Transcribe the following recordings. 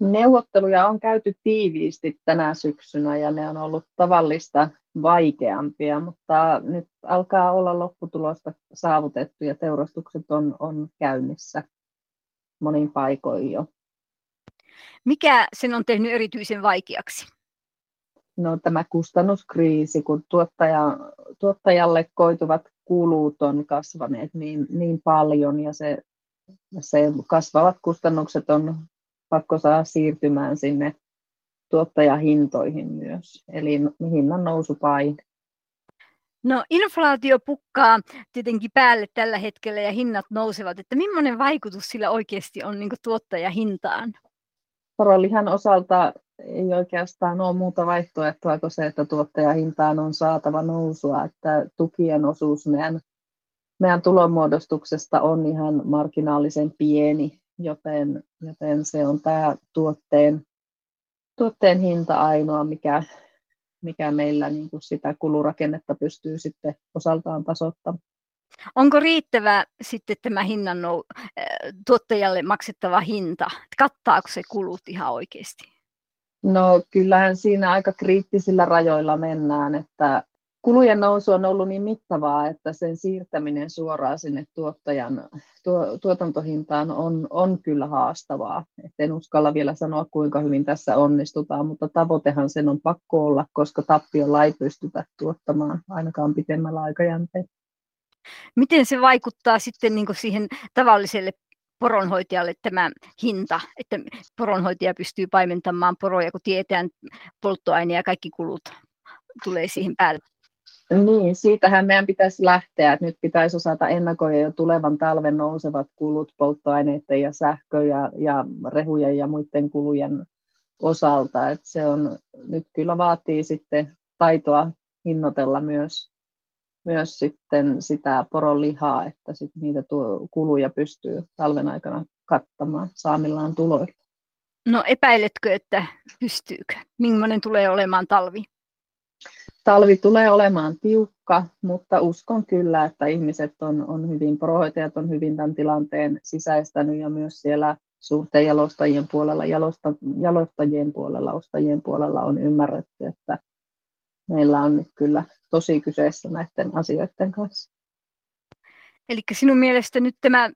Neuvotteluja on käyty tiiviisti tänä syksynä ja ne on ollut tavallista vaikeampia, mutta nyt alkaa olla lopputulosta saavutettu ja teurastukset on, on käynnissä monin paikoin jo. Mikä sen on tehnyt erityisen vaikeaksi? No tämä kustannuskriisi, kun tuottaja, tuottajalle koituvat kulut on kasvaneet niin, niin paljon ja se, se kasvavat kustannukset on pakko saada siirtymään sinne tuottajahintoihin myös, eli hinnan nousupaine. No inflaatio pukkaa tietenkin päälle tällä hetkellä ja hinnat nousevat, että millainen vaikutus sillä oikeasti on niin tuottajahintaan? Porolihan osalta ei oikeastaan ole muuta vaihtoehtoa kuin se, että tuottajahintaan on saatava nousua, että tukien osuus meidän, meidän tulonmuodostuksesta on ihan marginaalisen pieni, joten, joten se on tämä tuotteen, tuotteen hinta ainoa, mikä, mikä meillä niin kuin sitä kulurakennetta pystyy sitten osaltaan tasoittamaan. Onko riittävä sitten tämä hinnan nou- tuottajalle maksettava hinta? Kattaako se kulut ihan oikeasti? No kyllähän siinä aika kriittisillä rajoilla mennään, että kulujen nousu on ollut niin mittavaa, että sen siirtäminen suoraan sinne tuottajan tuo, tuotantohintaan on, on kyllä haastavaa. Et en uskalla vielä sanoa, kuinka hyvin tässä onnistutaan, mutta tavoitehan sen on pakko olla, koska tappiolla ei pystytä tuottamaan ainakaan pitemmällä aikajänteellä. Miten se vaikuttaa sitten niin siihen tavalliselle poronhoitajalle tämä hinta, että poronhoitaja pystyy paimentamaan poroja, kun tietää polttoaine ja kaikki kulut tulee siihen päälle. Niin, siitähän meidän pitäisi lähteä, että nyt pitäisi osata ennakoida jo tulevan talven nousevat kulut polttoaineiden ja sähkö ja, ja rehujen ja muiden kulujen osalta. Että se on, nyt kyllä vaatii sitten taitoa hinnoitella myös, myös sitten sitä poronlihaa, että sit niitä tuo, kuluja pystyy talven aikana kattamaan saamillaan tuloilla. No epäiletkö, että pystyykö? Millainen tulee olemaan talvi? Talvi tulee olemaan tiukka, mutta uskon kyllä, että ihmiset on, on hyvin, prohoitajat on hyvin tämän tilanteen sisäistänyt ja myös siellä suurten jalostajien puolella, jalosta, jalostajien puolella, ostajien puolella on ymmärretty, että meillä on nyt kyllä tosi kyseessä näiden asioiden kanssa. Eli sinun mielestä nyt tämä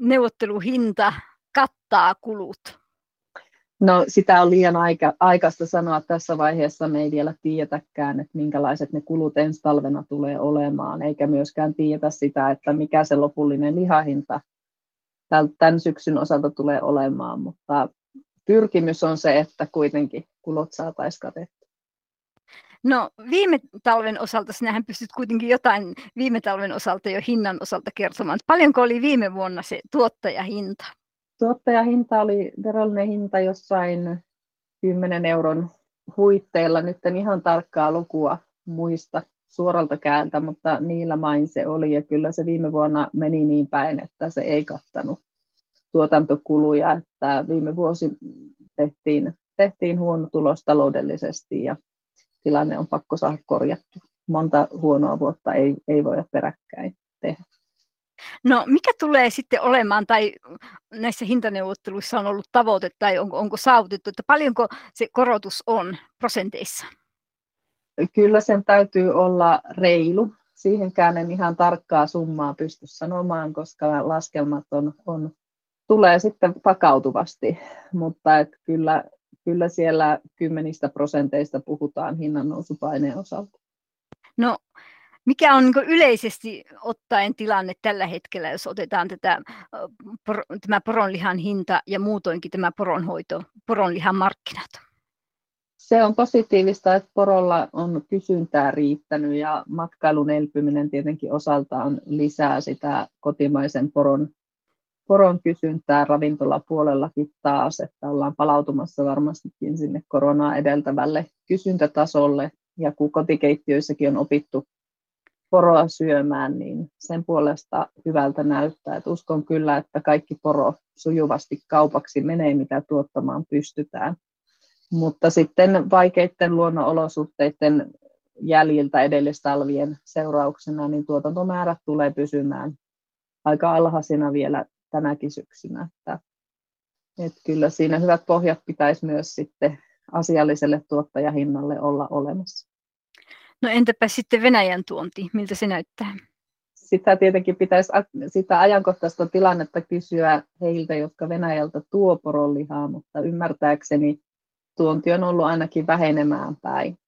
neuvotteluhinta kattaa kulut? No sitä on liian aika, aikaista sanoa tässä vaiheessa. Me ei vielä tiedetäkään, että minkälaiset ne kulut ensi talvena tulee olemaan, eikä myöskään tiedetä sitä, että mikä se lopullinen lihahinta tämän syksyn osalta tulee olemaan, mutta pyrkimys on se, että kuitenkin kulut saataisiin katettua. No viime talven osalta, sinähän pystyt kuitenkin jotain viime talven osalta jo hinnan osalta kertomaan. Paljonko oli viime vuonna se tuottajahinta? Tuottajahinta oli verollinen hinta jossain 10 euron huitteilla. Nyt en ihan tarkkaa lukua muista suoralta kääntä, mutta niillä main se oli. Ja kyllä se viime vuonna meni niin päin, että se ei kattanut tuotantokuluja. Että viime vuosi tehtiin, tehtiin huono tulos taloudellisesti ja tilanne on pakko saada korjattu. Monta huonoa vuotta ei, ei voida peräkkäin tehdä. No mikä tulee sitten olemaan, tai näissä hintaneuvotteluissa on ollut tavoite, tai onko, onko saavutettu, että paljonko se korotus on prosenteissa? Kyllä sen täytyy olla reilu. Siihenkään en ihan tarkkaa summaa pysty sanomaan, koska laskelmat on, on tulee sitten pakautuvasti, mutta et kyllä, kyllä siellä kymmenistä prosenteista puhutaan hinnannousupaineen osalta. No mikä on niin yleisesti ottaen tilanne tällä hetkellä, jos otetaan tätä, tämä poronlihan hinta ja muutoinkin tämä poronhoito, poronlihan markkinat? Se on positiivista, että porolla on kysyntää riittänyt ja matkailun elpyminen tietenkin osaltaan lisää sitä kotimaisen poron, poron kysyntää ravintolapuolellakin taas, että ollaan palautumassa varmastikin sinne koronaa edeltävälle kysyntätasolle. Ja kun kotikeittiöissäkin on opittu poroa syömään, niin sen puolesta hyvältä näyttää. Et uskon kyllä, että kaikki poro sujuvasti kaupaksi menee, mitä tuottamaan pystytään. Mutta sitten vaikeiden luonnonolosuhteiden jäljiltä edellistalvien seurauksena, niin tuotantomäärät tulee pysymään aika alhaisina vielä tänäkin syksynä. Että Et kyllä siinä hyvät pohjat pitäisi myös sitten asialliselle tuottajahinnalle olla olemassa. No entäpä sitten Venäjän tuonti, miltä se näyttää? Sitä tietenkin pitäisi sitä ajankohtaista tilannetta kysyä heiltä, jotka Venäjältä tuo poronlihaa, mutta ymmärtääkseni tuonti on ollut ainakin vähenemään päin.